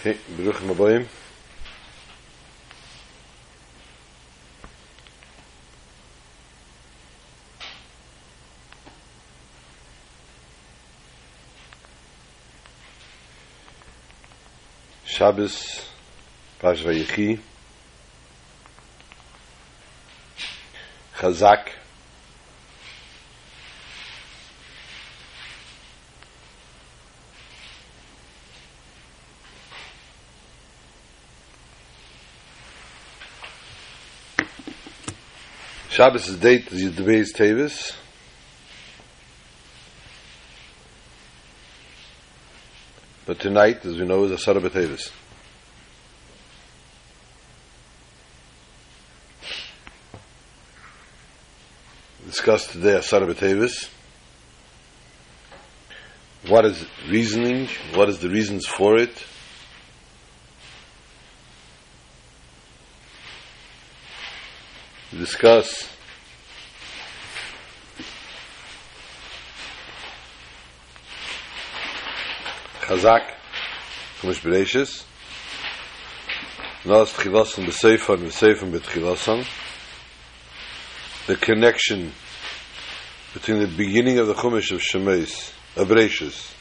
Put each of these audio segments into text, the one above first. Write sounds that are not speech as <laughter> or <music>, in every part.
Okay, Baruch Mabayim. Shabbos, Pash Vayechi, Chazak, Shabbos' is date is Yudbeis Tevis. But tonight, as we know, is Asara B'Tevis. Discussed today Asara B'Tevis. What is reasoning? What is the reasons for it? Discuss. Chazak Chumash Bereshis. Nas Tchilasan B'Seifan B'Seifan B'Tchilasan the connection between the beginning of the Chumash of Shemeis of Bereshis.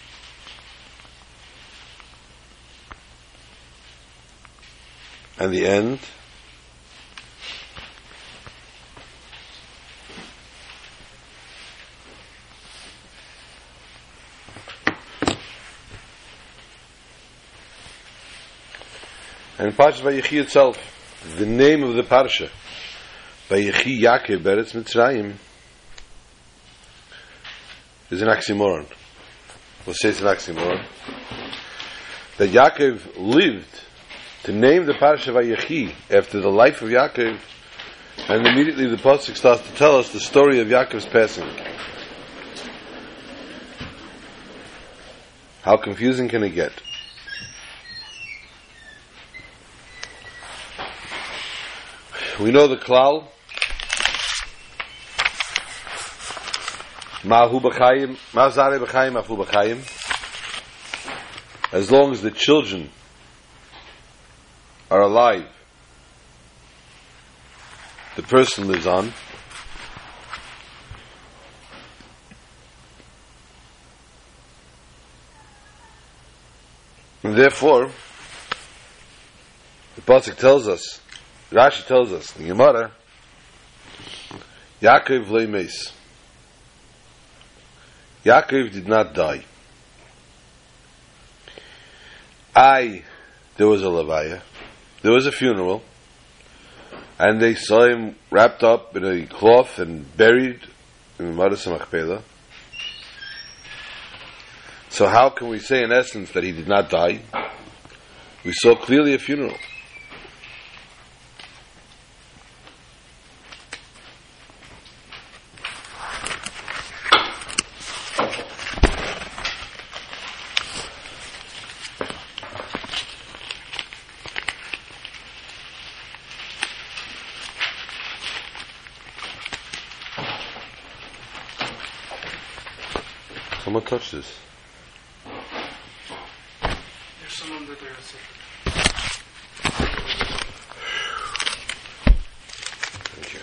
And the end And Parsha Vayechi itself, the name of the Parsha, Vayechi Yaakov Beretz Mitzrayim, is an oxymoron. We'll say it's an oxymoron. That Yaakov lived to name the Parsha Vayechi after the life of Yaakov, and immediately the Pasuk starts to tell us the story of Yaakov's passing. How confusing can it get? We know the klal. Mahu b'chayim, mazare b'chayim, afu b'chayim. As long as the children are alive, the person lives on. And therefore, the Pasuk tells us Rashi tells us, the Gemara, Yaakov le'meis. Yaakov did not die. I, there was a levaya, there was a funeral, and they saw him wrapped up in a cloth and buried in the Maras Machpelah. So how can we say in essence that he did not die? We saw clearly a funeral. Someone touch this. There's someone that I also Thank you.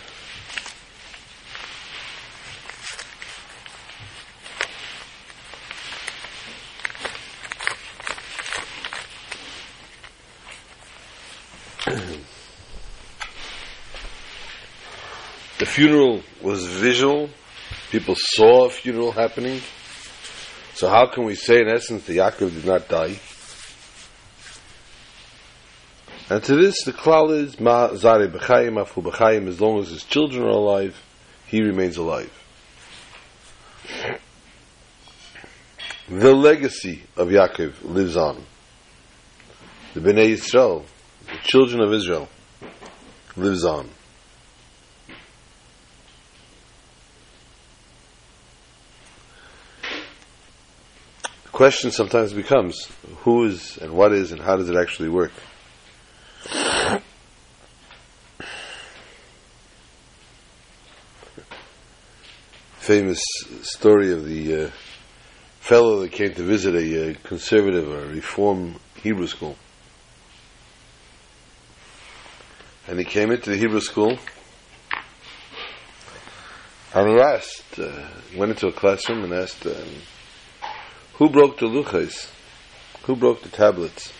the funeral was visual. People saw a funeral happening. So how can we say in essence that Yaakov did not die? And to this, the klal is ma zare b'chayim afu b'chayim. As long as his children are alive, he remains alive. The legacy of Yaakov lives on. The Bnei Yisrael, the children of Israel, lives on. question sometimes becomes who is and what is and how does it actually work? Famous story of the uh, fellow that came to visit a uh, conservative or reform Hebrew school. And he came into the Hebrew school and he asked, uh, went into a classroom and asked, um, who broke the luchas? Who broke the tablets?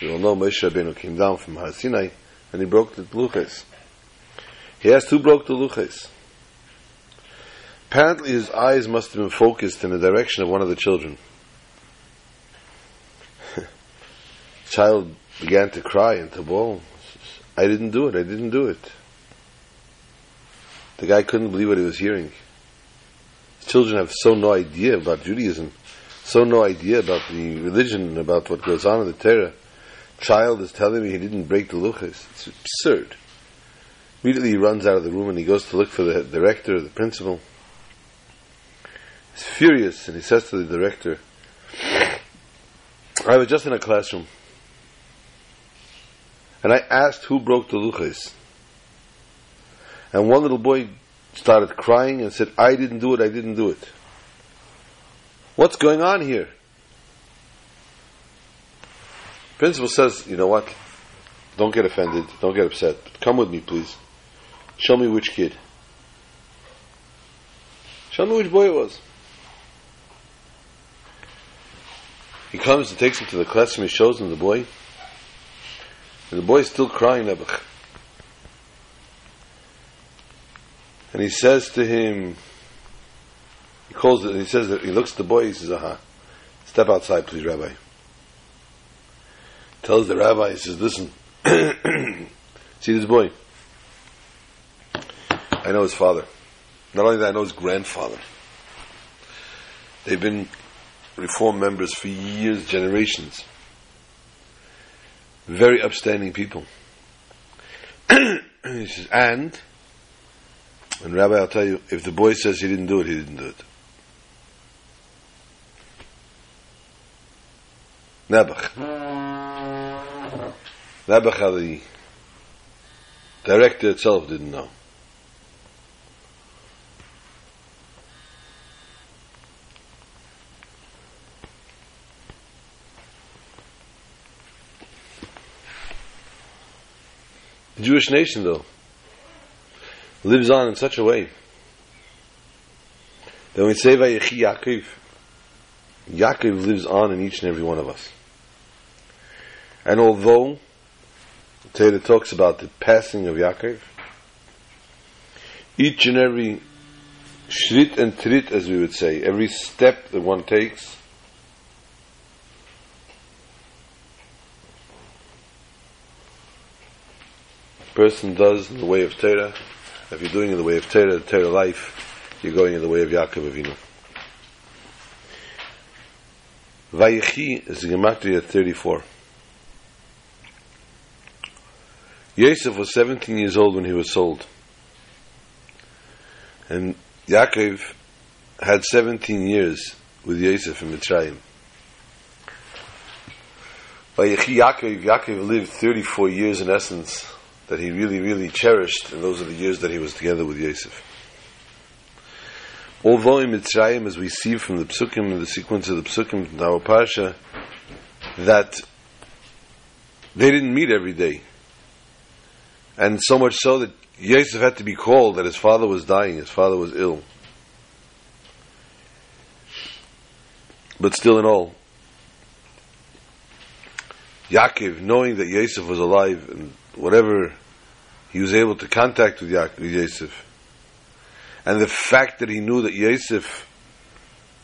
You all know Moshe Rabbeinu came down from Har Sinai, and he broke the luchas. He asked, who broke the luchas? Apparently his eyes must have been focused in the direction of one of the children. the <laughs> child began to cry and to bawl. I didn't do it, I didn't do it. The guy couldn't believe what he was hearing. Children have so no idea about Judaism, so no idea about the religion, about what goes on in the Torah. Child is telling me he didn't break the luchas. It's absurd. Immediately he runs out of the room and he goes to look for the director or the principal. He's furious and he says to the director, I was just in a classroom and I asked who broke the luchas. And one little boy started crying and said, I didn't do it, I didn't do it. What's going on here? Principal says, you know what? Don't get offended, don't get upset. Come with me, please. Show me which kid. Show me which boy it was. He comes and takes him to the classroom, he shows him the boy. And the boy is still crying, Nebuch. And he says to him, he calls it, he says that he looks at the boy, he says, aha, step outside, please, Rabbi. Tells the rabbi, he says, listen, <clears throat> see this boy? I know his father. Not only that, I know his grandfather. They've been reform members for years, generations. Very upstanding people. <clears throat> he says, and, and Rabbi, I'll tell you, if the boy says he didn't do it, he didn't do it. Nebuch. Nebuch, the director itself didn't know. The Jewish nation, though, lives on in such a way that when we say Vayechi Yaakov, Yaakov lives on in each and every one of us. And although Torah talks about the passing of Yaakov, each and every shrit and trit, as we would say, every step that one takes, person does in the way of Torah, if you're doing in the way of Torah, Torah life, you're going in the way of Yaakov Avinu. Vayechi is Gematria 34. Yosef was 17 years old when he was sold. And Yaakov had 17 years with Yosef in Mitzrayim. Vayechi Yaakov, Yaakov lived 34 years in essence that he really, really cherished, and those are the years that he was together with Yosef. Although in Mitzrayim, as we see from the Psukim, and the sequence of the Psukim in our Parsha, that they didn't meet every day. And so much so that Yosef had to be called that his father was dying, his father was ill. But still in all, Yaakov, knowing that Yosef was alive and whatever he was able to contact with, Yosef, and the fact that he knew that Yosef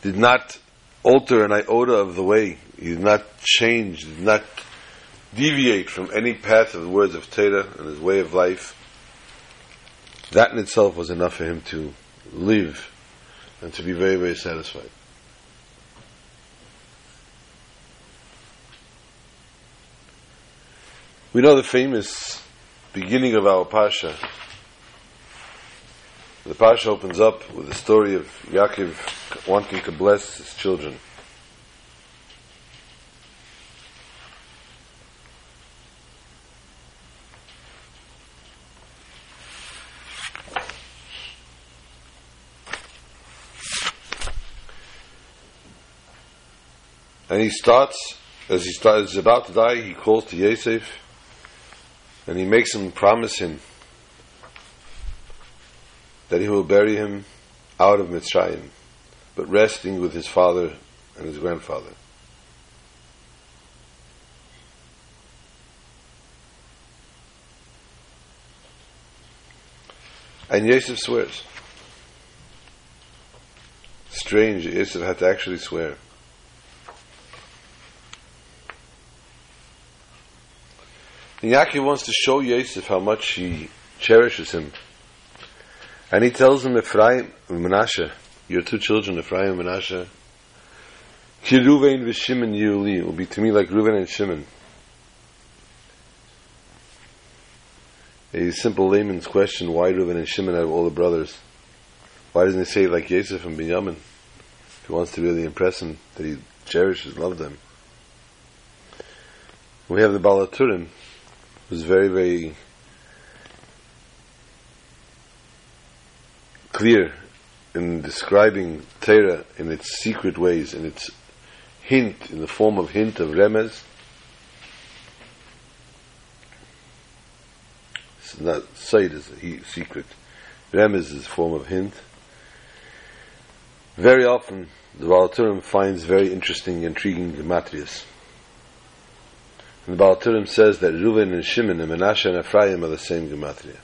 did not alter an iota of the way, he did not change, did not deviate from any path of the words of Torah and his way of life, that in itself was enough for him to live and to be very, very satisfied. We know the famous beginning of our Pasha. The Pasha opens up with the story of Yaakov wanting to bless his children. And he starts, as he starts, about to die, he calls to Yosef, And he makes him promise him that he will bury him out of Mitzrayim, but resting with his father and his grandfather. And Yosef swears. Strange, Yosef had to actually swear. And Yaakov wants to show Yosef how much he cherishes him. And he tells him, Ephraim and Menashe, your two children, Ephraim and Menashe, Ki Ruvain v'Shimon Yuli will be to me like Reuven and Shimon. A simple layman's question, why Reuven and Shimon out of all the brothers? Why doesn't he say like Yosef and Binyamin? If he wants to really impress him, that he cherishes, loves them. We have the Balaturim, who's very, very clear in describing Torah in its secret ways, in its hint, in the form of hint of remez. It's not Said is a secret. Remez is a form of hint. Very often, the Balaturim finds very interesting, intriguing gematrias. And the Balaturim says that Reuven and Shimon and Menashe and Ephraim are the same gematria.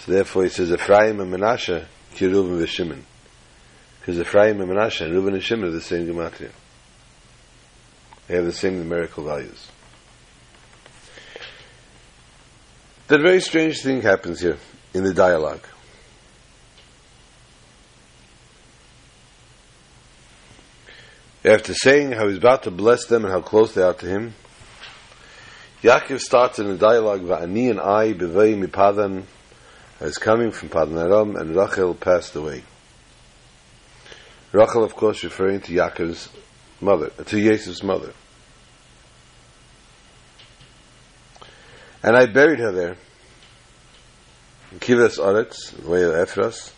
So therefore he says Ephraim and Menashe, ki Reuven and Shimon. Because Ephraim and Menashe and Reuven and Shimon are the same gematria. They have the same numerical values. That very strange thing happens here in the dialogue. After saying how he's about to bless them and how close they are to him, Yaakov starts in a dialogue, Va'ani and I bevei mipadan, as coming from Padan Aram, and Rachel passed away. Rachel, of course, referring to Yaakov's mother, to Yosef's mother. And I buried her there, in Kivas Aretz, the way of Ephras.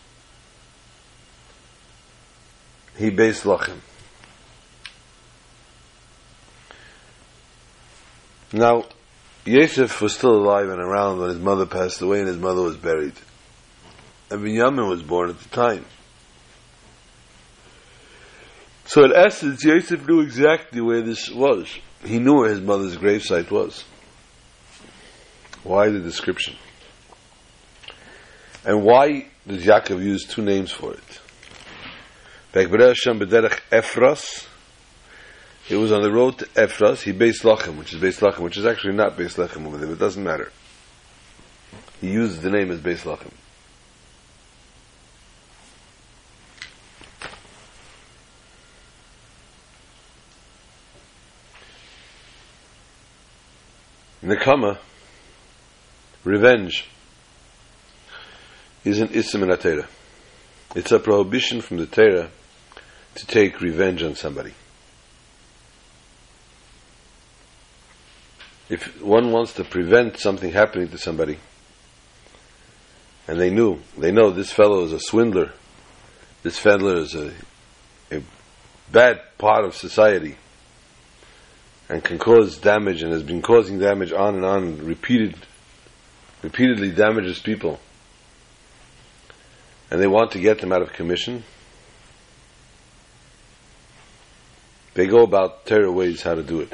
He based Lochem. Now, Yosef was still alive and around when his mother passed away and his mother was buried. And Binyamin was born at the time. So in essence, Yosef knew exactly where this was. He knew where his mother's gravesite was. Why the description? And why did Yaakov use two names for it? Ephras, it was on the road to Ephras. He based Lachem, which is based Lachem, which is actually not based Lachem over there, but it doesn't matter. He used the name as based Lachem. Nekama, revenge, is an ism in. It's a prohibition from the Torah to take revenge on somebody. If one wants to prevent something happening to somebody, and they knew, they know this fellow is a swindler, this fellow is a, a bad part of society, and can cause damage and has been causing damage on and on, repeated, repeatedly damages people, and they want to get them out of commission, they go about terror ways how to do it.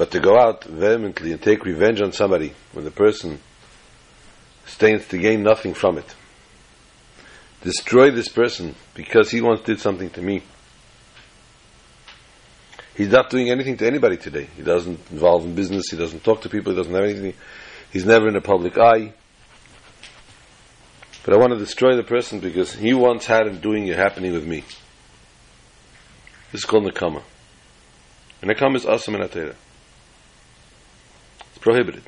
But to go out vehemently and take revenge on somebody when the person stands to gain nothing from it, destroy this person because he once did something to me. He's not doing anything to anybody today. He doesn't involve in business. He doesn't talk to people. He doesn't have anything. He's never in the public eye. But I want to destroy the person because he once had him doing it happening with me. This is called Nakama. And Nakama is awesome in Atera. Prohibited.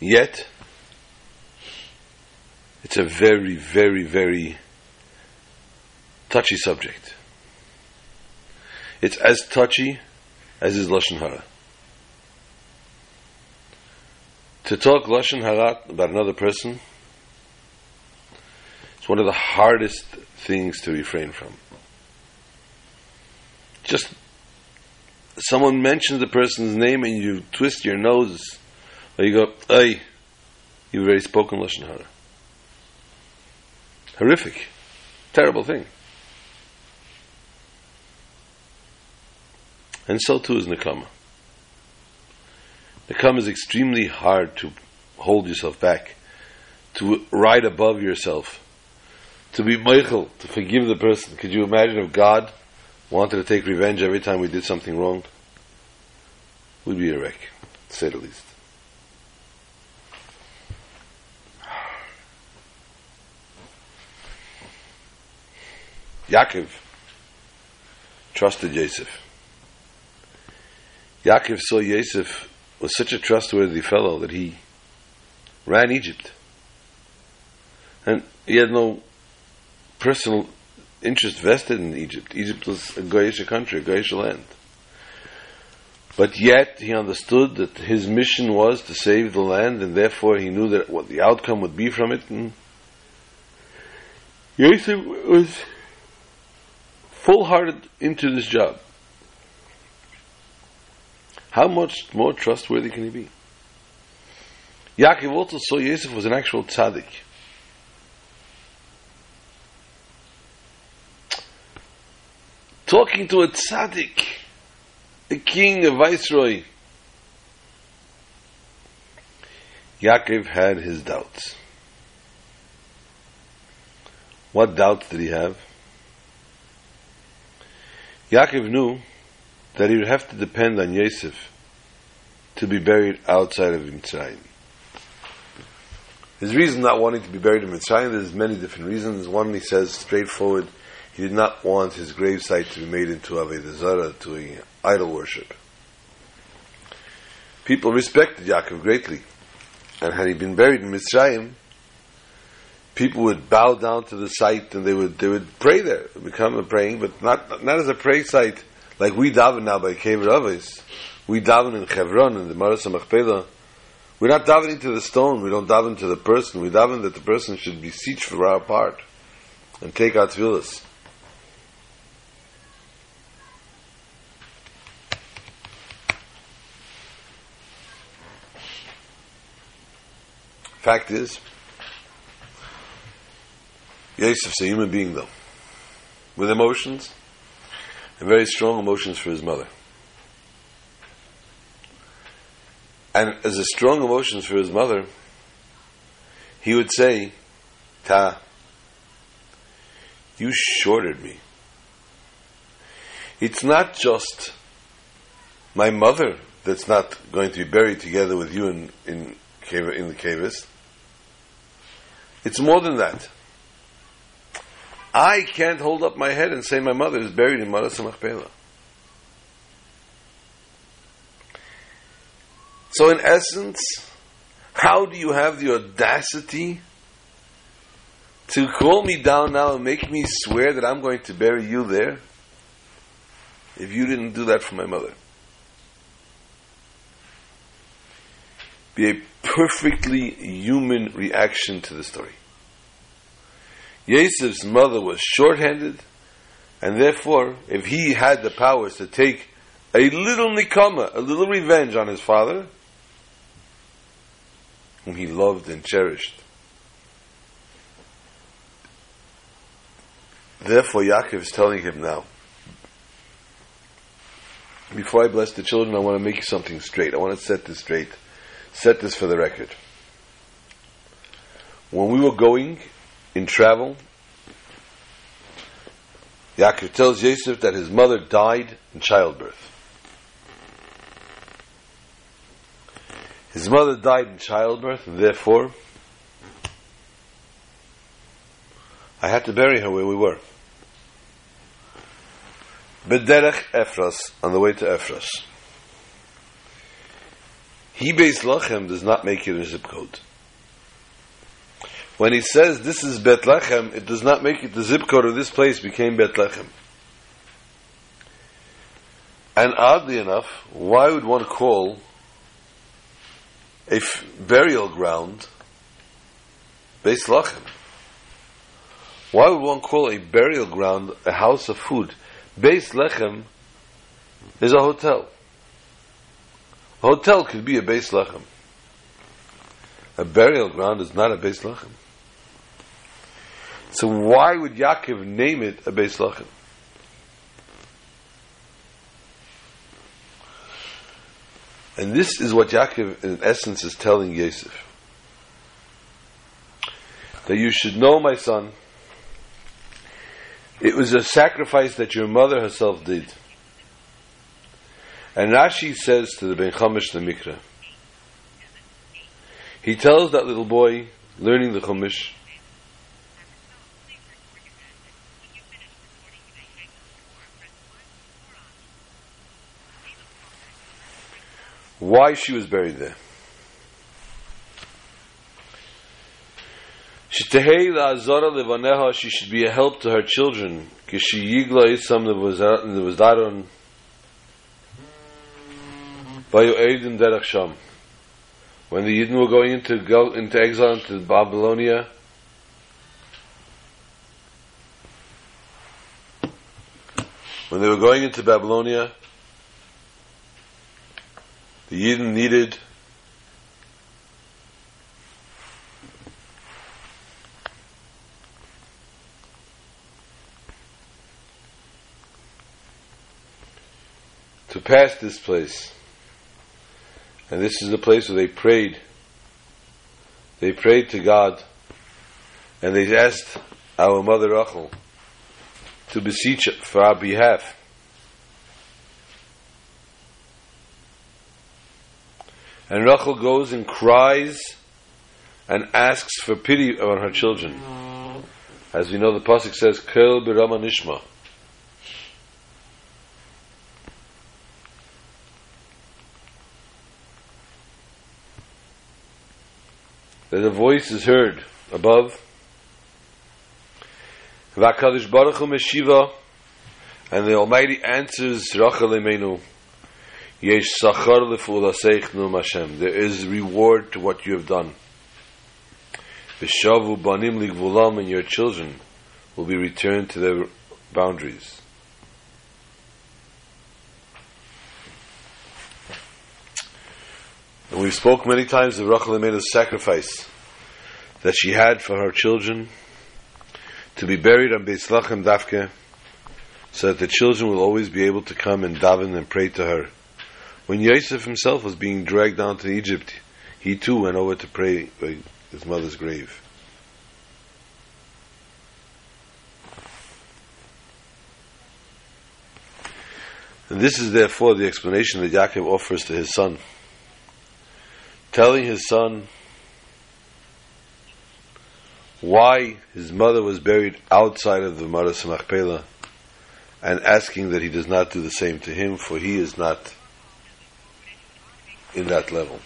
Yet, it's a very, very, very touchy subject. It's as touchy as is Lashon Hara. To talk Lashon Hara about another person is one of the hardest things to refrain from. just someone mentions the person's name and you twist your nose, or you go, "Ay, you've already spoken lashon hara." Horrific, terrible thing. And so too is Nakama. Nakama is extremely hard to hold yourself back, to ride above yourself, to be Michael, to forgive the person. Could you imagine if God wanted to take revenge every time we did something wrong? We'd be a wreck, to say the least. <sighs> Yaakov trusted Yosef. Yaakov saw Yosef was such a trustworthy fellow that he ran Egypt. And he had no personal interest vested in Egypt. Egypt was a Goyish country, a Goyish land. But yet he understood that his mission was to save the land, and therefore he knew that what the outcome would be from it. And Yosef was full-hearted into this job. How much more trustworthy can he be? Yaakov also saw Yosef was an actual tzaddik. Talking to a tzaddik, a king, a viceroy. Yaakov had his doubts. What doubts did he have? Yaakov knew that he would have to depend on Yosef to be buried outside of Mitzrayim. His reason not wanting to be buried in Mitzrayim, there's many different reasons. One, he says straightforward, he did not want his gravesite to be made into Avodah Zarah, to idol worship. People respected Yaakov greatly, and had he been buried in Mitzrayim, people would bow down to the site and they would they would pray there, become a praying, but not not as a prayer site like we daven now by Kever Aves. We daven in Chevron in the Maras Machpelah. We're not davening to the stone. We don't daven to the person. We daven that the person should be beseech for our part and take our tefillahs. Fact is, Yosef's a human being, though, with emotions and very strong emotions for his mother. And as a strong emotions for his mother, he would say, Ta, you shorted me. It's not just my mother that's not going to be buried together with you in, in, in the caves. It's more than that. I can't hold up my head and say my mother is buried in Maras Machpelah. So, in essence, how do you have the audacity to call me down now and make me swear that I'm going to bury you there if you didn't do that for my mother? Be a perfectly human reaction to the story. Yosef's mother was short-handed, and therefore, if he had the powers to take a little nikama, a little revenge on his father, whom he loved and cherished. Therefore, Yaakov is telling him now, before I bless the children, I want to make something straight. I want to set this straight. Set this for the record. When we were going in travel, Yaakov tells Yosef that his mother died in childbirth. His mother died in childbirth, and therefore I had to bury her where we were. Bederech Ephras, on the way to Ephras. Hebes Lachem does not make it a zip code. When he says this is Bethlehem, it does not make it the zip code of this place became Bethlehem. And oddly enough, why would one call a f- burial ground Beis Lachem. Why would one call a burial ground a house of food? Beis Lechem is a hotel. A hotel could be a Beis Lechem. A burial ground is not a Beis Lechem. So why would Yaakov name it a Beis Lechem? And this is what Yaakov, in essence, is telling Yosef. That you should know, my son, it was a sacrifice that your mother herself did. And Rashi says to the Ben Chumash the Mikra, he tells that little boy learning the Chumash, why she was buried there. She should be a help to her children. When the Yidden were going into, go, into exile into Babylonia, when they were going into Babylonia, the Yidden needed to pass this place. And this is the place where they prayed. They prayed to God and they asked our mother Rachel to beseech for our behalf. And Rachel goes and cries and asks for pity on her children. As we know, the pasuk says, "Kel nishma." That a voice is heard above. V'Hakadosh Baruch Hu Meshiva, and the Almighty answers Rachel Emenu. Yesh sachar lefulaseich num Hashem. There is reward to what you have done. V'shavu banim ligvulam, and your children will be returned to their boundaries. And we've spoke many times of Rachel made a sacrifice that she had for her children to be buried on Beis Lachem Dafke so that the children will always be able to come and daven and pray to her. When Yosef himself was being dragged down to Egypt, he too went over to pray by his mother's grave. And this is therefore the explanation that Yaakov offers to his son, telling his son why his mother was buried outside of the Maras Machpelah and asking that he does not do the same to him, for he is not in that level.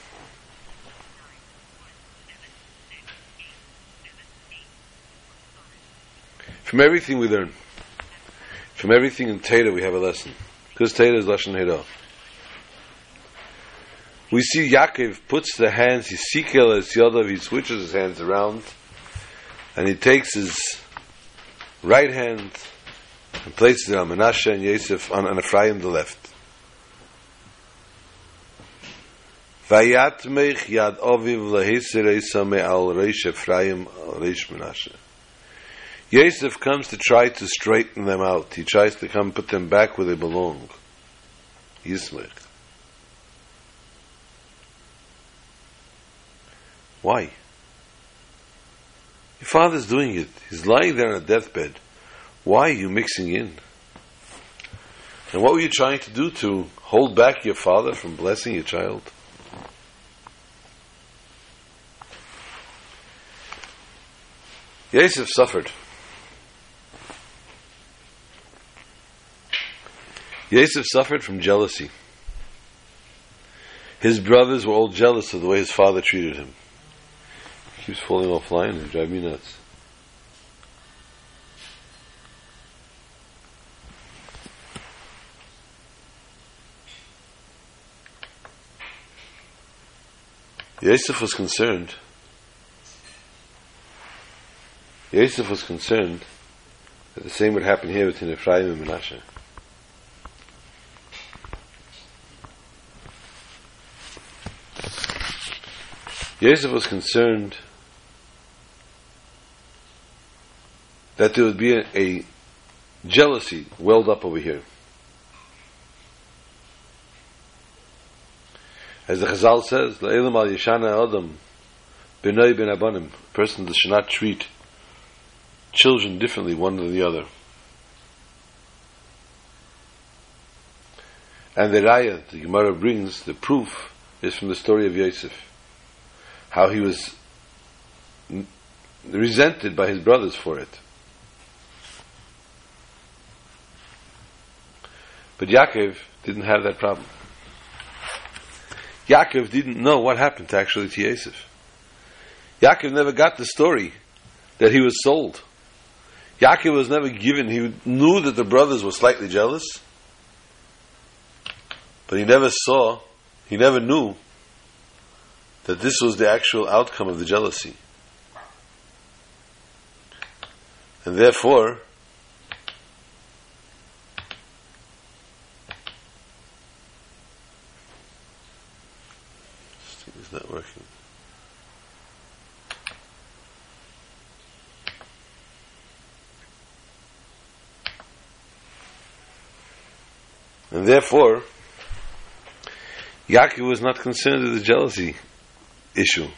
From everything we learn, from everything in Torah we have a lesson. Because Torah is Lashon Hira. We see Yaakov puts the hands, sikel as Yadav, he switches his hands around, and he takes his right hand and places it on Menashe and Yosef on, on Ephraim the left. Vayatmech yad oviv lehisir Esa me'al reish Ephraim al reish Menashe. Yosef comes to try to straighten them out. He tries to come put them back where they belong. Yismech. Why? Your father's doing it. He's lying there on a deathbed. Why are you mixing in? And what were you trying to do to hold back your father from blessing your child? Yosef suffered. Yosef suffered from jealousy. His brothers were all jealous of the way his father treated him keeps falling offline and drive me nuts. Yosef was concerned. Yosef was concerned that the same would happen here between Ephraim and Menashe. Yosef was concerned that there would be a, a jealousy welled up over here. As the Chazal says, "Le'elam al yeshana adam b'nei ben abanim." A person that should not treat children differently one than the other. And the raya the Gemara brings the proof is from the story of Yosef, how he was resented by his brothers for it. But Yaakov didn't have that problem. Yaakov didn't know what happened to actually to Yosef. Yaakov never got the story that he was sold. Yaakov was never given, he knew that the brothers were slightly jealous, but he never saw, he never knew that this was the actual outcome of the jealousy. And therefore, not working. And therefore, Yaakov was not concerned with the jealousy issue.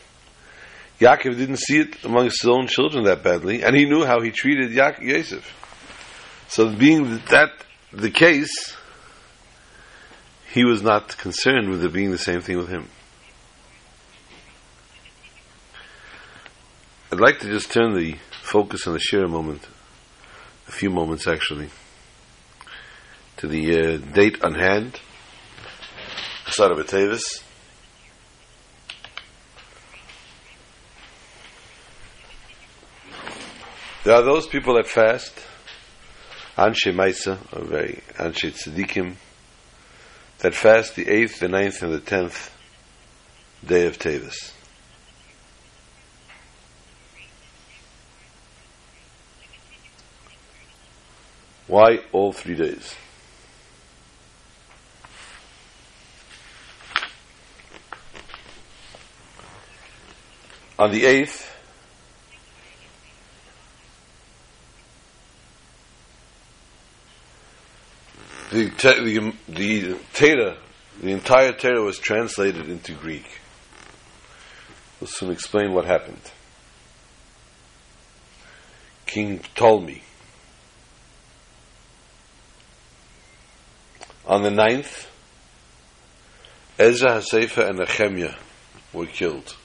Yaakov didn't see it amongst his own children that badly, and he knew how he treated Ya- Yosef. So, being that the case, he was not concerned with it being the same thing with him. I'd like to just turn the focus on the share a moment, a few moments actually, to the uh, date on hand, Asara B'Tevis. There are those people that fast, Anshe Maisa, or very Anshe Tzadikim, that fast the 8th, the 9th, and the 10th day of Tevis. Why all three days? On the 8th, the the um, the Torah, the entire Torah was translated into Greek. We'll soon explain what happened. King Ptolemy. On the ninth, Ezra HaSofer and Nehemiah were killed.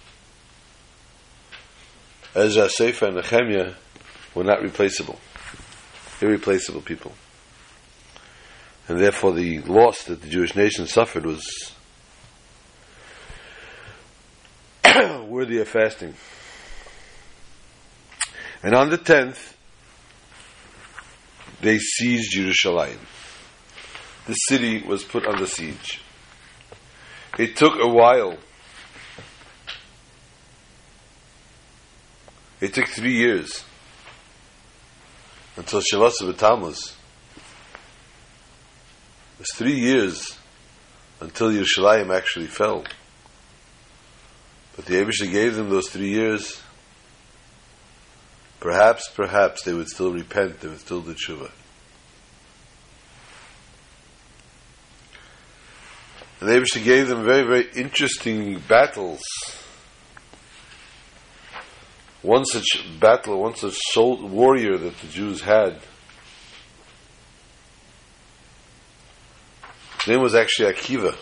Ezra HaSofer and Nehemiah were not replaceable, irreplaceable people and therefore the loss that the Jewish nation suffered was <coughs> worthy of fasting. And on the 10th, they seized Jerusalem. The city was put under siege. It took a while. It took three years until Shavasa B'Tammuz it was three years until Yerushalayim actually fell. But the Eibishter gave them those three years. Perhaps, perhaps they would still repent, they would still do tshuva. And the Eibishter gave them very, very interesting battles. One such battle, one such soul, warrior that the Jews had His name was actually Akiva.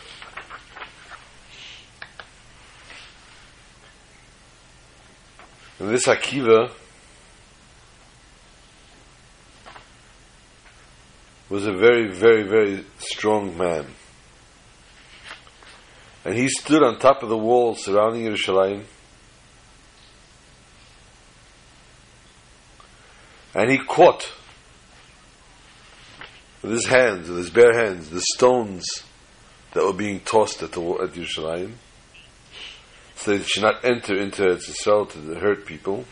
And this Akiva was a very, very, very strong man. And he stood on top of the wall surrounding Yerushalayim. And he caught with his hands, with his bare hands, the stones that were being tossed at the at Yerushalayim, so that it should not enter into its cell to hurt people,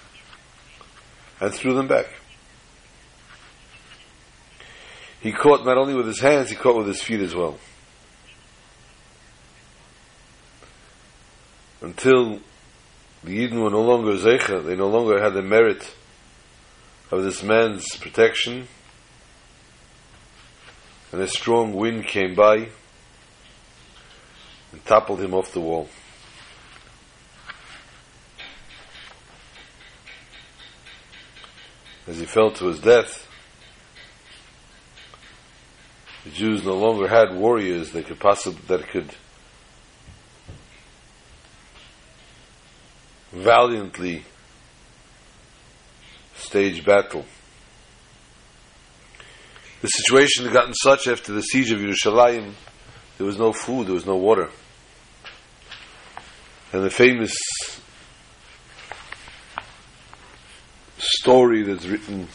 and threw them back. He caught not only with his hands, he caught with his feet as well. Until the Yidden were no longer Zeicha, they no longer had the merit of this man's protection, and a strong wind came by and toppled him off the wall. As he fell to his death, the Jews no longer had warriors that could possibly that could valiantly stage battle. The situation had gotten such after the siege of Yerushalayim, there was no food, there was no water. And the famous story that's written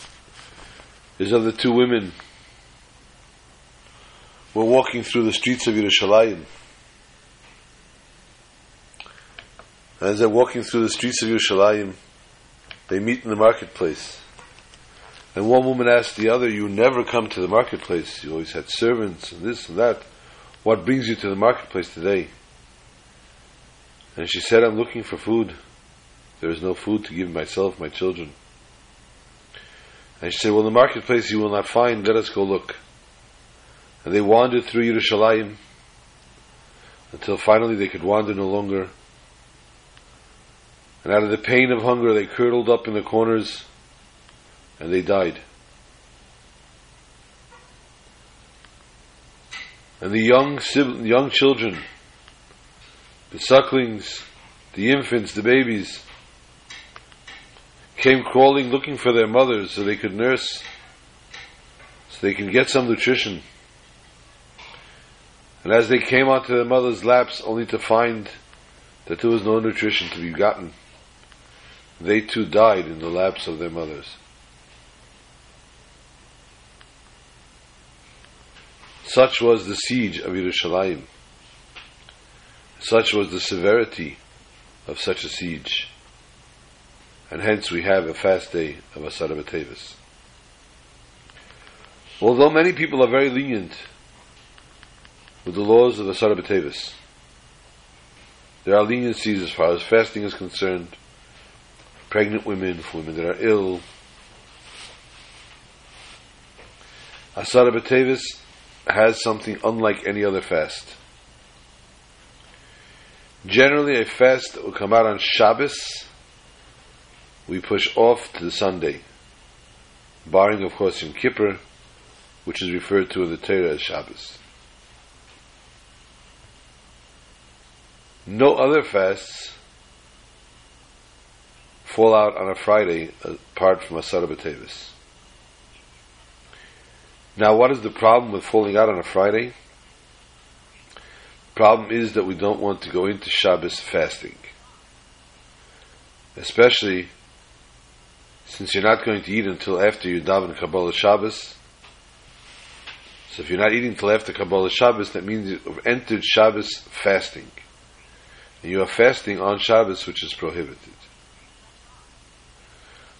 is of the two women were walking through the streets of Yerushalayim. As they're walking through the streets of Yerushalayim, they meet in the marketplace. And one woman asked the other, You never come to the marketplace. You always had servants and this and that. What brings you to the marketplace today? And she said, I'm looking for food. There is no food to give myself, my children. And she said, Well, the marketplace you will not find. Let us go look. And they wandered through Yerushalayim until finally they could wander no longer. And out of the pain of hunger, they curdled up in the corners and they died. And the young, young children, the sucklings, the infants, the babies, came crawling looking for their mothers so they could nurse, so they can get some nutrition. And as they came onto their mother's laps, only to find that there was no nutrition to be gotten, they too died in the laps of their mothers. Such was the siege of Yerushalayim. Such was the severity of such a siege. And hence we have a fast day of Asara B'Tevis. Although many people are very lenient with the laws of Asara B'Tevis, there are leniencies as far as fasting is concerned, pregnant women, for women that are ill. Asara B'Tevis has something unlike any other fast. Generally, a fast will come out on Shabbos, we push off to the Sunday, barring, of course, Yom Kippur, which is referred to in the Torah as Shabbos. No other fasts fall out on a Friday apart from Asara B'Tevis. Now, what is the problem with falling out on a Friday? The problem is that we don't want to go into Shabbos fasting. Especially since you're not going to eat until after you daven Kabbalah Shabbos. So if you're not eating until after Kabbalah Shabbos, that means you've entered Shabbos fasting. And you are fasting on Shabbos, which is prohibited.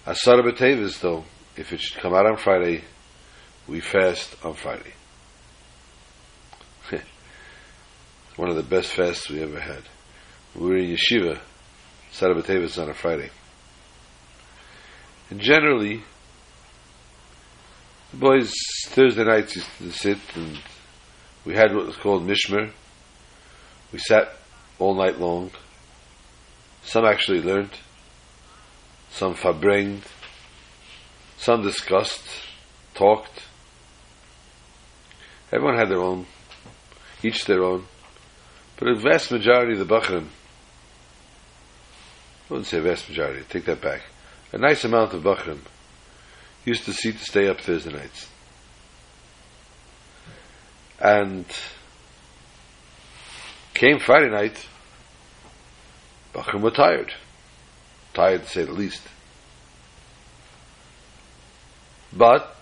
Asara B'Tevis, though, if it should come out on Friday, we fast on Friday. <laughs> One of the best fasts we ever had. We were in yeshiva, Asara B'Tevis on a Friday. And generally, the boys Thursday nights used to sit and we had what was called mishmar. We sat all night long. Some actually learned. Some farbrenged. Some discussed, talked. Everyone had their own, each their own. But a vast majority of the Bachrim, I wouldn't say vast majority, take that back. A nice amount of Bachrim used to see to stay up Thursday nights. And came Friday night, Bachrim were tired. Tired to say the least. But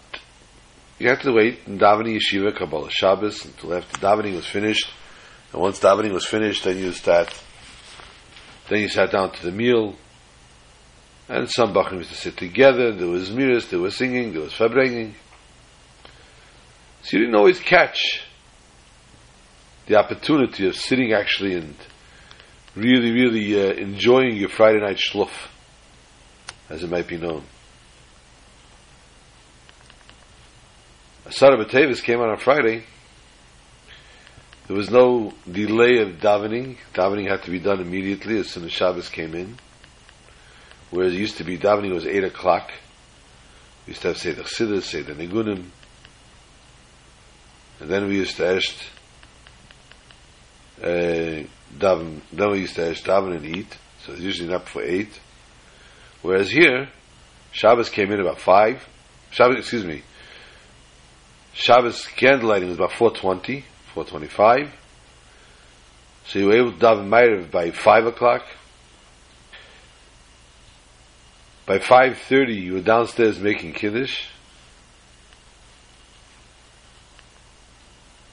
you had to wait in davening yeshiva, Kabbalah Shabbos, until after davening was finished. And once davening was finished, then you start, then you sat down to the meal. And some Bachrim used to sit together, there was miras, there was singing, there was farbrenging. So you didn't always catch the opportunity of sitting actually and really, really uh, enjoying your Friday night shluff, as it might be known. Asara B'Tevis came out on Friday. There was no delay of davening. Davening had to be done immediately as soon as Shabbos came in. Whereas it used to be davening was 8 o'clock. We used to have Seder Chassidus, Seder Nigunim. And then we used to ask uh, daven, we used to daven and eat. So it's usually not for 8. Whereas here, Shabbos came in about 5. Shabbos, excuse me, Shabbos candlelighting was about 420, 425. So you were able to daven Ma'ariv by 5 o'clock. By 5.30 you were downstairs making Kiddush.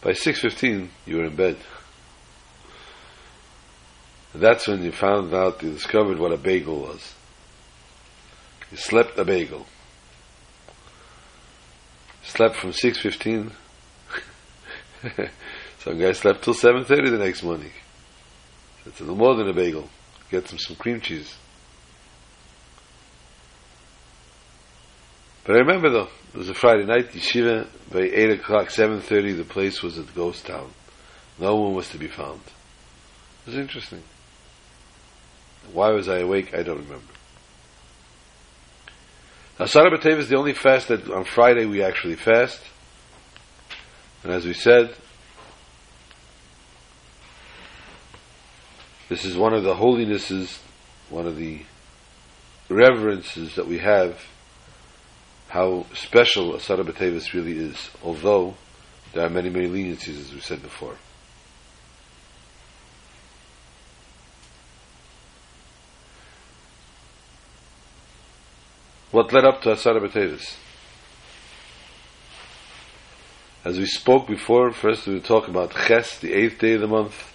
By 6.15 you were in bed. That's when you found out, you discovered what a bagel was. You slept a bagel slept from 6.15. <laughs> Some guy slept till 7.30 the next morning. A little more than a bagel. Get some, some cream cheese. But I remember though, it was a Friday night, yeshiva, by 8 o'clock, 7.30, the place was a ghost town. No one was to be found. It was interesting. Why was I awake? I don't remember. Now, Sarah B'Tev is the only fast that on Friday we actually fast. And as we said, this is one of the holinesses, one of the reverences that we have, how special Asara B'Tevis really is, although there are many, many leniencies, as we said before. What led up to Asara B'Tevis? As we spoke before, first we will talk about Ches, the eighth day of the month.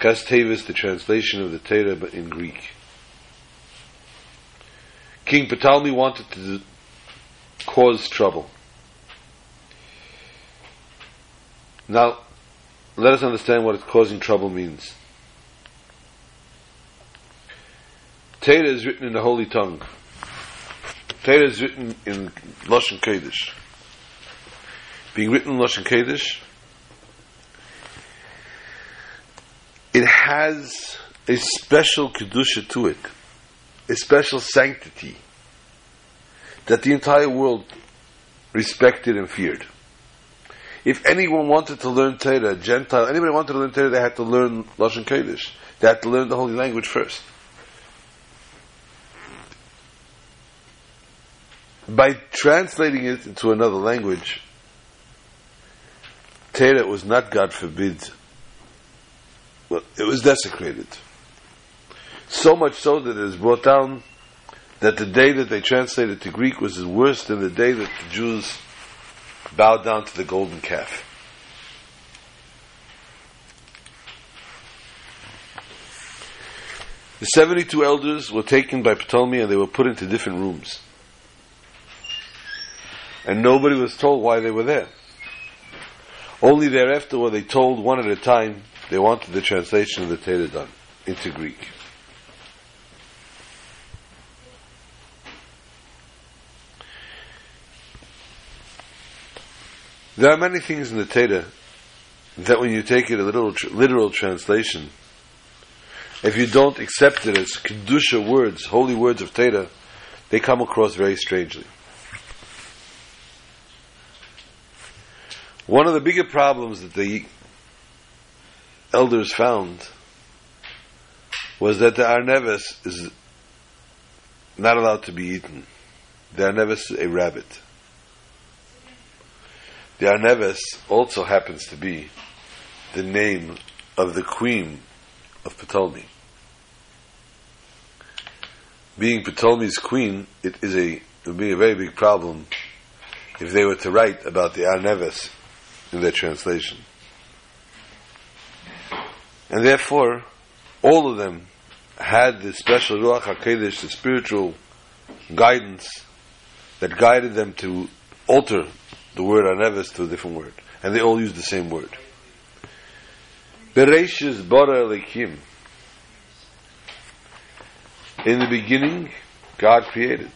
Ches Tevis, the translation of the Torah in Greek. King Ptolemy wanted to cause trouble. Now, let us understand what causing trouble means. Torah is written in the holy tongue. Torah is written in Lashon Kodesh. Being written in Lashon Kodesh, it has a special kedusha to it, a special sanctity that the entire world respected and feared. If anyone wanted to learn Torah, Gentile, anybody wanted to learn Torah, they had to learn Lashon Kodesh. They had to learn the holy language first. By translating it into another language, Torah was not, God forbid, well, it was desecrated. So much so that it is brought down that the day that they translated to Greek was worse than the day that the Jews bowed down to the golden calf. The 72 elders were taken by Ptolemy and they were put into different rooms and nobody was told why they were there. Only thereafter were they told one at a time they wanted the translation of the Torah done into Greek. There are many things in the Torah that when you take it a literal, literal translation, if you don't accept it as kedusha words, holy words of Torah, they come across very strangely. One of the bigger problems that the elders found was that the arneves is not allowed to be eaten. The arneves is a rabbit. The arneves also happens to be the name of the queen of Ptolemy. Being Ptolemy's queen, it is a it would be a very big problem if they were to write about the arneves in their translation. And therefore, all of them had the special Ruach HaKodesh, the spiritual guidance that guided them to alter the word arneves to a different word. And they all used the same word. Bereshis bara elikim. In the beginning, God created.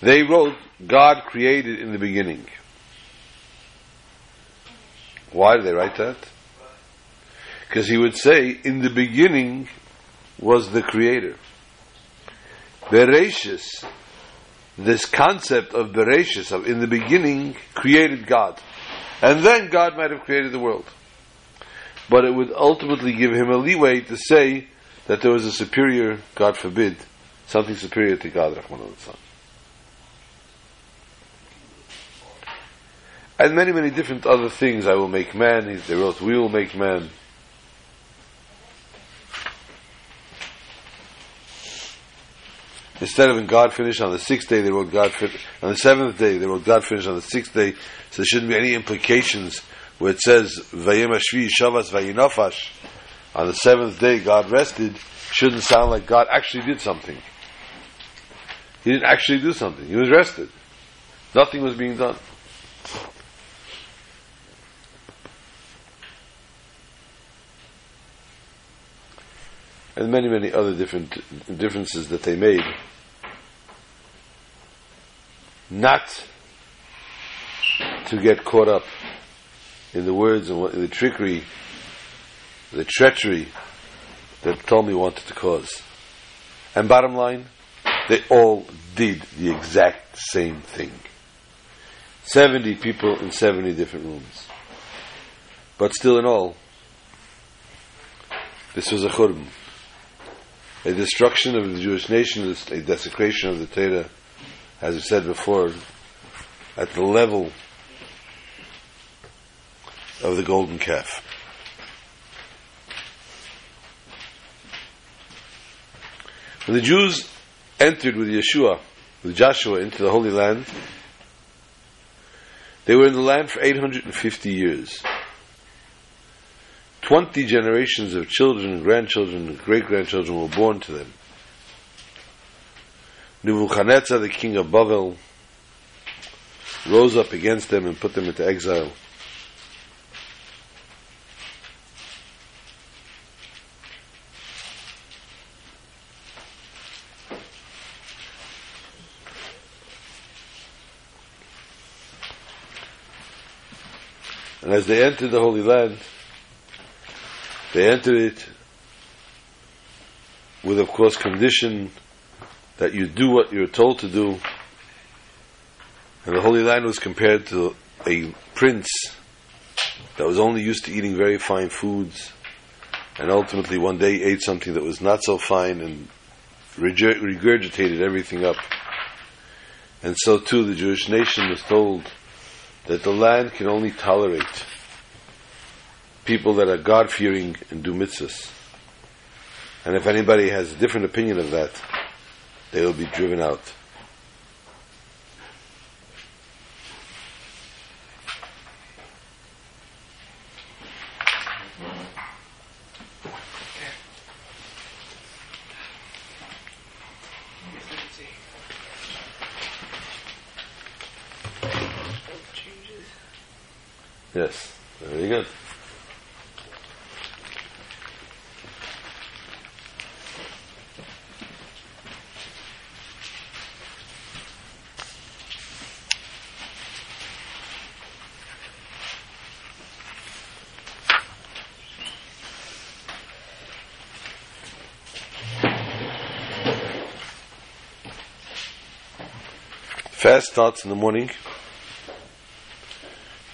They wrote, God created in the beginning. Why did they write that? Because he would say, in the beginning was the creator. Bereshis, this concept of Bereshis, of in the beginning, created God. And then God might have created the world. But it would ultimately give him a leeway to say that there was a superior, God forbid, something superior to God, Rahman al And many, many different other things. I will make man. They wrote, we will make man. Instead of in God finished on the sixth day, they wrote God finished on the seventh day. They wrote God finished on the sixth day. So there shouldn't be any implications where it says Vayim Ashvi Shavas Vayinafash. On the seventh day, God rested. Shouldn't sound like God actually did something. He didn't actually do something. He was rested. Nothing was being done. And many, many other different differences that they made. Not to get caught up in the words and the trickery, the treachery that Ptolemy wanted to cause. And bottom line, they all did the exact same thing. 70 people in 70 different rooms. But still in all, this was a churban a destruction of the Jewish nation, a desecration of the Torah, as I said before, at the level of the golden calf. When the Jews entered with Yeshua, with Joshua, into the Holy Land, they were in the land for 850 years. 20 generations of children grandchildren great grandchildren were born to them. Nebuchadnezzar, the king of Babel, rose up against them and put them into exile. And as they entered the Holy Land, they enter it with, of course, condition that you do what you're told to do. And the Holy Land was compared to a prince that was only used to eating very fine foods, and ultimately one day ate something that was not so fine and regurgitated everything up. And so too the Jewish nation was told that the land can only tolerate people that are God fearing and do mitzvahs. And if anybody has a different opinion of that, they will be driven out. Yes, very good. Fast starts in the morning.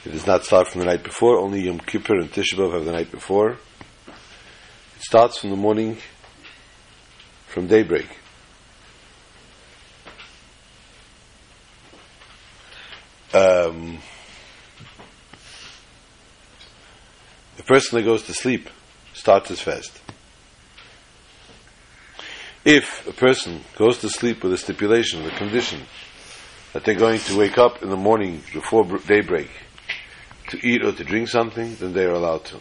It does not start from the night before. Only Yom Kippur and Tisha B'Av have the night before. It starts from the morning, from daybreak. Um, the person that goes to sleep starts his fast. If a person goes to sleep with a stipulation, with a condition, that they're going to wake up in the morning before daybreak to eat or to drink something, then they are allowed to.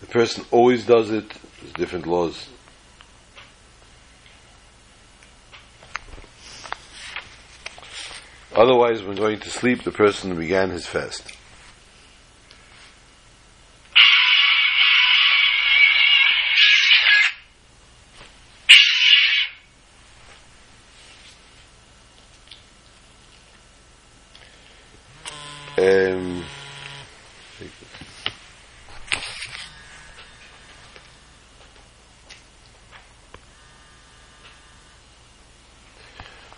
The person always does it, there's different laws. Otherwise, when going to sleep, the person began his fast. Um,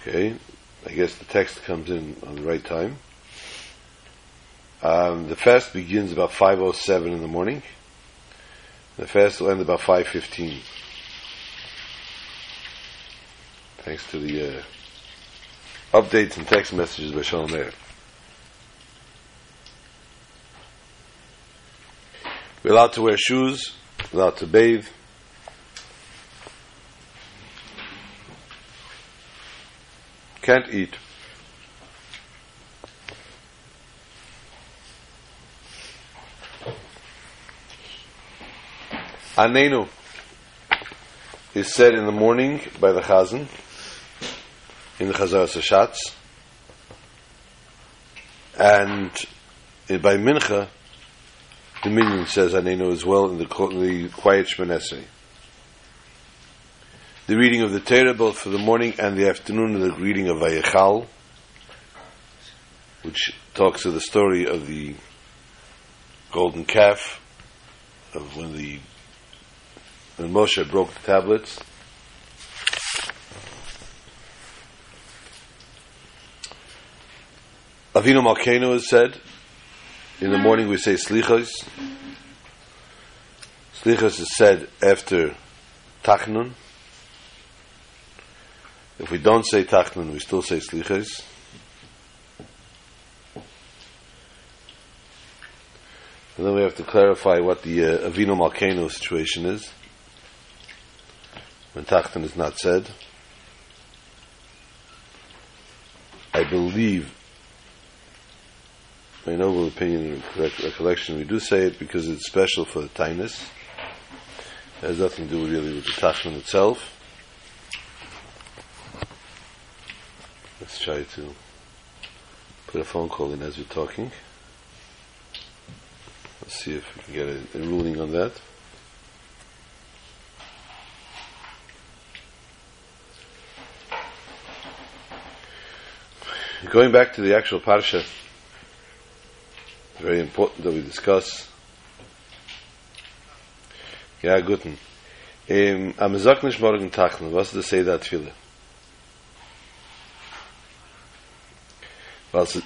okay, I guess the text comes in on the right time. Um, the fast begins about 5.07 in the morning. The fast will end about 5.15. Thanks to the uh, updates and text messages by Shalom Meir. We're allowed to wear shoes, allowed to bathe. Can't eat. Anenu is said in the morning by the Chazan in the Chazaras HaShatz and by Mincha Minyan says Anenu as well in the, the quiet Shmanesei. The reading of the Torah both for the morning and the afternoon and the reading of Vayechal which talks of the story of the golden calf of when the when Moshe broke the tablets. Avinu Malkeinu is said. In the morning we say Slichos. Slichos is said after Tachnun. If we don't say Tachnun, we still say Slichos. And then we have to clarify what the uh, Avinu Malkeinu situation is when Tachnun is not said. I believe, my noble opinion and recollection, we do say it because it's special for the Tainus. It has nothing to do really with the Tachnun itself. Let's try to put a phone call in as we're talking. Let's see if we can get a, a ruling on that. Going back to the actual parsha, very important that we discuss. Ja, guten. Um, am sagt nicht morgen Tachnen, was das say that viele? Was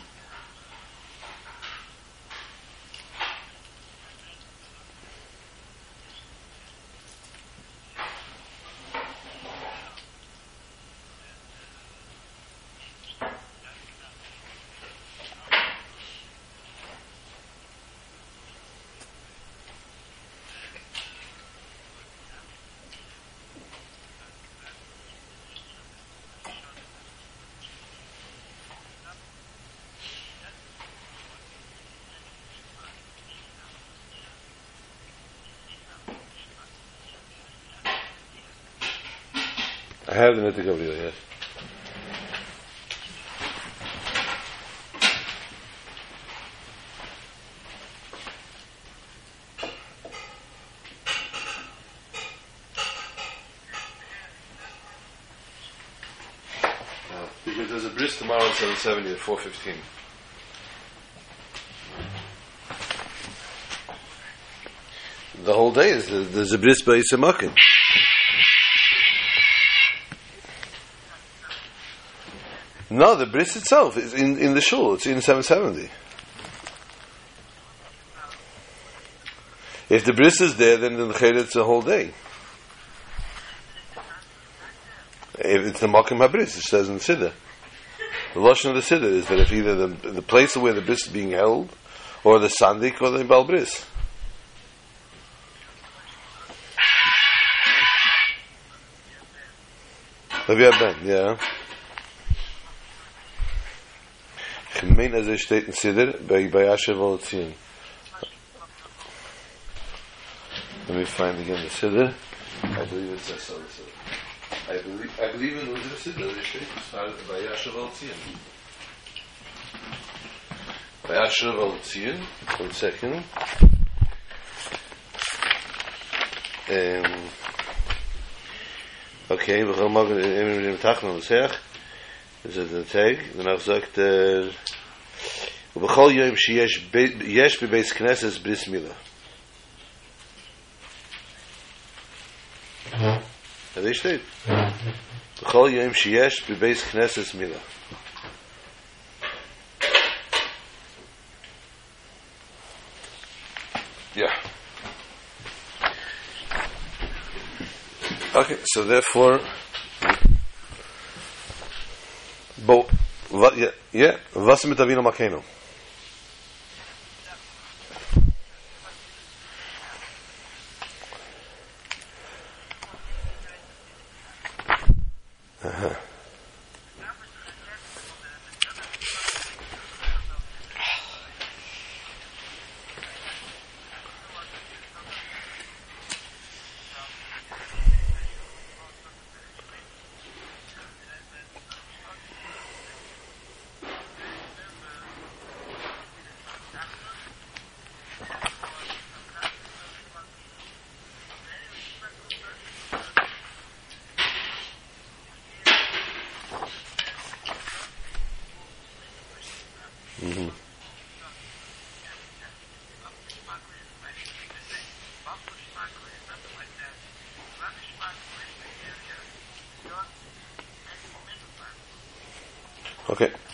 I have the Nittik over here, yes. Because there's a bris tomorrow at 770 at 415. The whole day is there's a bris by Yisamakin. No, the bris itself is in, in the shul. It's in 770. If the bris is there, then the cheder it's a whole day. If it's the makim habris, it says in the siddur. The lashon of the siddur is that if either the, the place where the bris is being held, or the sandik, or the bal bris. Have Rabbi Ben, yeah. meine, dass er steht in Sider, bei Yashe Volatzin. Let me find again the Siddur. I believe it's a Siddur. I believe, I believe in Uzer Sider, they steht in Sider, bei Yashe Volatzin. Bei Yashe Volatzin, one second. Um, okay, we're going to talk about the Sider. Is it the tag? Then I'll say that... ובכל יום שיש ב- יש בבית כנסת בריס מילה. As Da steht. Bechol yom sheyesh bebeis knesses mila. Yeah. Okay, so therefore, bo, va, yeah, yeah, was mit Avinu Makenu?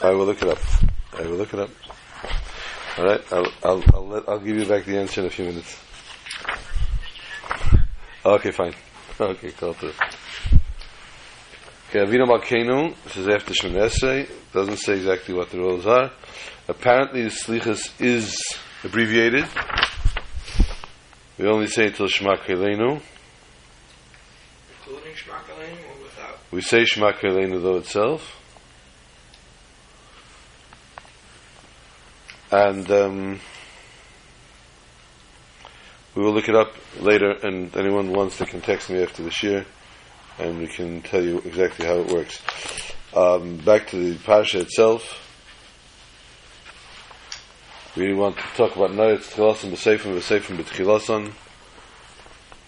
I will look it up. I will look it up. All right, I'll I'll I'll, let, I'll give you back the answer in a few minutes. Okay, fine. <laughs> Okay, cool. Too. Okay, Avinu Malkeinu, this is after Shemon doesn't say exactly what the rules are. Apparently the Slichos is abbreviated. We only say it till Shema Kelenu. Including Shema Shmakalim or without? We say Shema Kelenu though itself. And um, we will look it up later, and anyone wants, they can text me after the shir, and we can tell you exactly how it works. Um, back to the parasha itself. We want to talk about Noyat Tchilasan B'Seifim B'Seifim B'Tchilasan.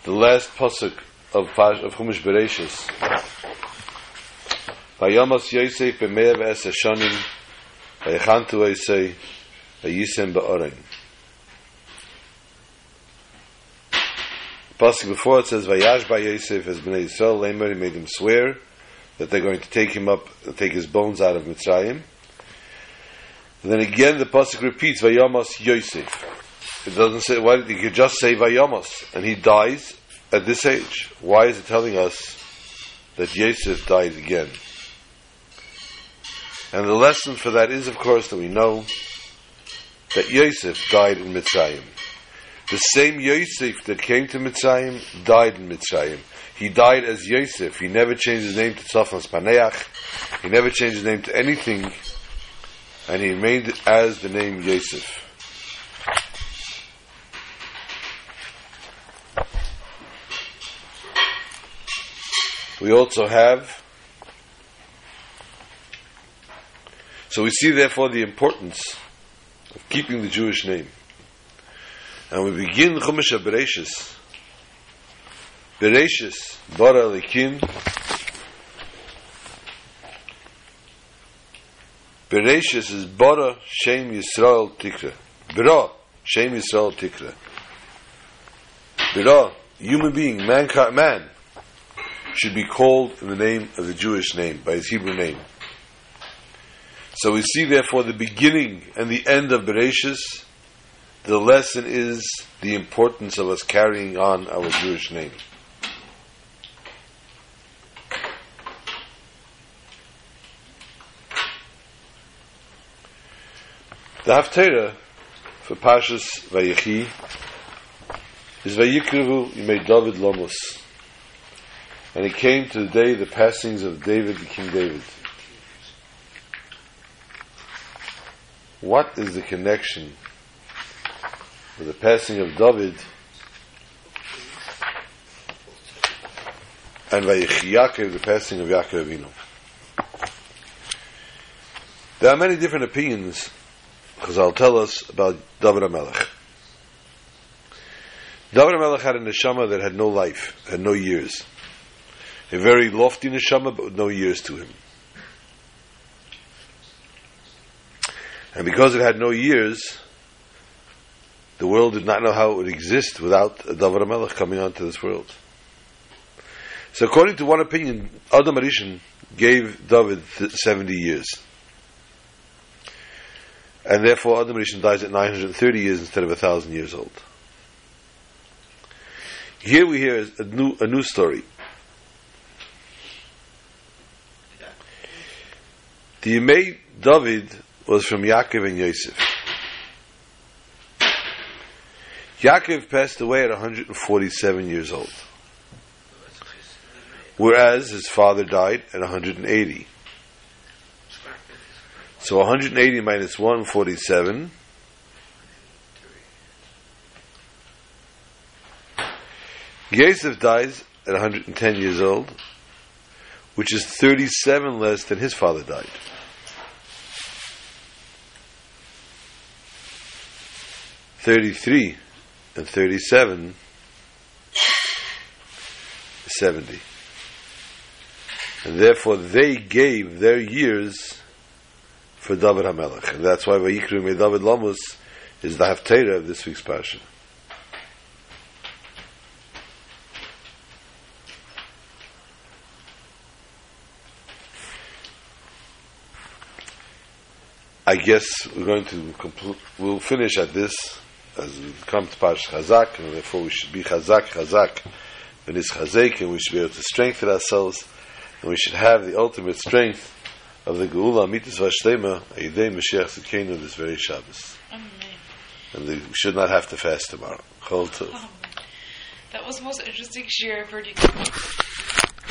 The last pasuk of of Chumash Bereshis. Vayamas Yosef b'me'ev es hashanim vayachantu Yosef vayisem ba'orein. Pasuk before it says Vayash by Yosef as Bnei Yisrael Lemer he made him swear that they're going to take him up, take his bones out of Mitzrayim. And then again the pasuk repeats Vayamas Yosef. It doesn't say why you could just say Vayamas and he dies at this age. Why is it telling us that Yosef died again? And the lesson for that is, of course, that we know that Yosef died in Mitzrayim. The same Yosef that came to Mitzrayim died in Mitzrayim. He died as Yosef. He never changed his name to Tzafnas Paneach. He never changed his name to anything. And he remained as the name Yosef. We also have So we see therefore the importance of keeping the Jewish name. And we begin Chumash Bereshis. Bereshis, Bara Likim. Bereshis is Bara Shem Yisrael Tikra. Bara Shem Yisrael Tikra. Bara, human being, man, man, should be called in the name of the Jewish name, by his Hebrew name. So we see therefore the beginning and the end of Bereshis. The lesson is the importance of us carrying on our Jewish name. The Haftarah for Pashas Vayechi is Vayikrivu Yimei David Lomos. And it came to the day the passings of David, the King David. What is the connection with the passing of David and Vayechi Yaakov, the passing of Yaakov Avinu? There are many different opinions Chazal tell us about David HaMelech. David HaMelech had a neshama that had no life, had no years. A very lofty neshama, but with no years to him. And because it had no years, the world did not know how it would exist without David HaMelech coming onto this world. So according to one opinion, Adam Arishan gave David th- 70 years. And therefore Adam Arishan dies at 930 years instead of 1,000 years old. Here we hear a new, a new story. The Yemei David was from Yaakov and Yosef. Yaakov passed away at 147 years old, whereas his father died at 180. So 180 minus 147. Yosef dies at 110 years old, which is 37 less than his father died. Thirty-three and thirty-seven is seventy, and therefore they gave their years for David Hamelech, and that's why Vayikru Me David Lamus is the Haftarah of this week's parsha. I guess we're going to complete, we'll finish at this as we come to Parsha Chazak, and therefore we should be Chazak, Chazak, and it's Chazak, and we should be able to strengthen ourselves, and we should have the ultimate strength of the Geula Amitis Vashtema, Ayidei Mashiach Zikenu, this very Shabbos. Amen. And we should not have to fast tomorrow. Chol Tov. That was the most interesting share I've heard you.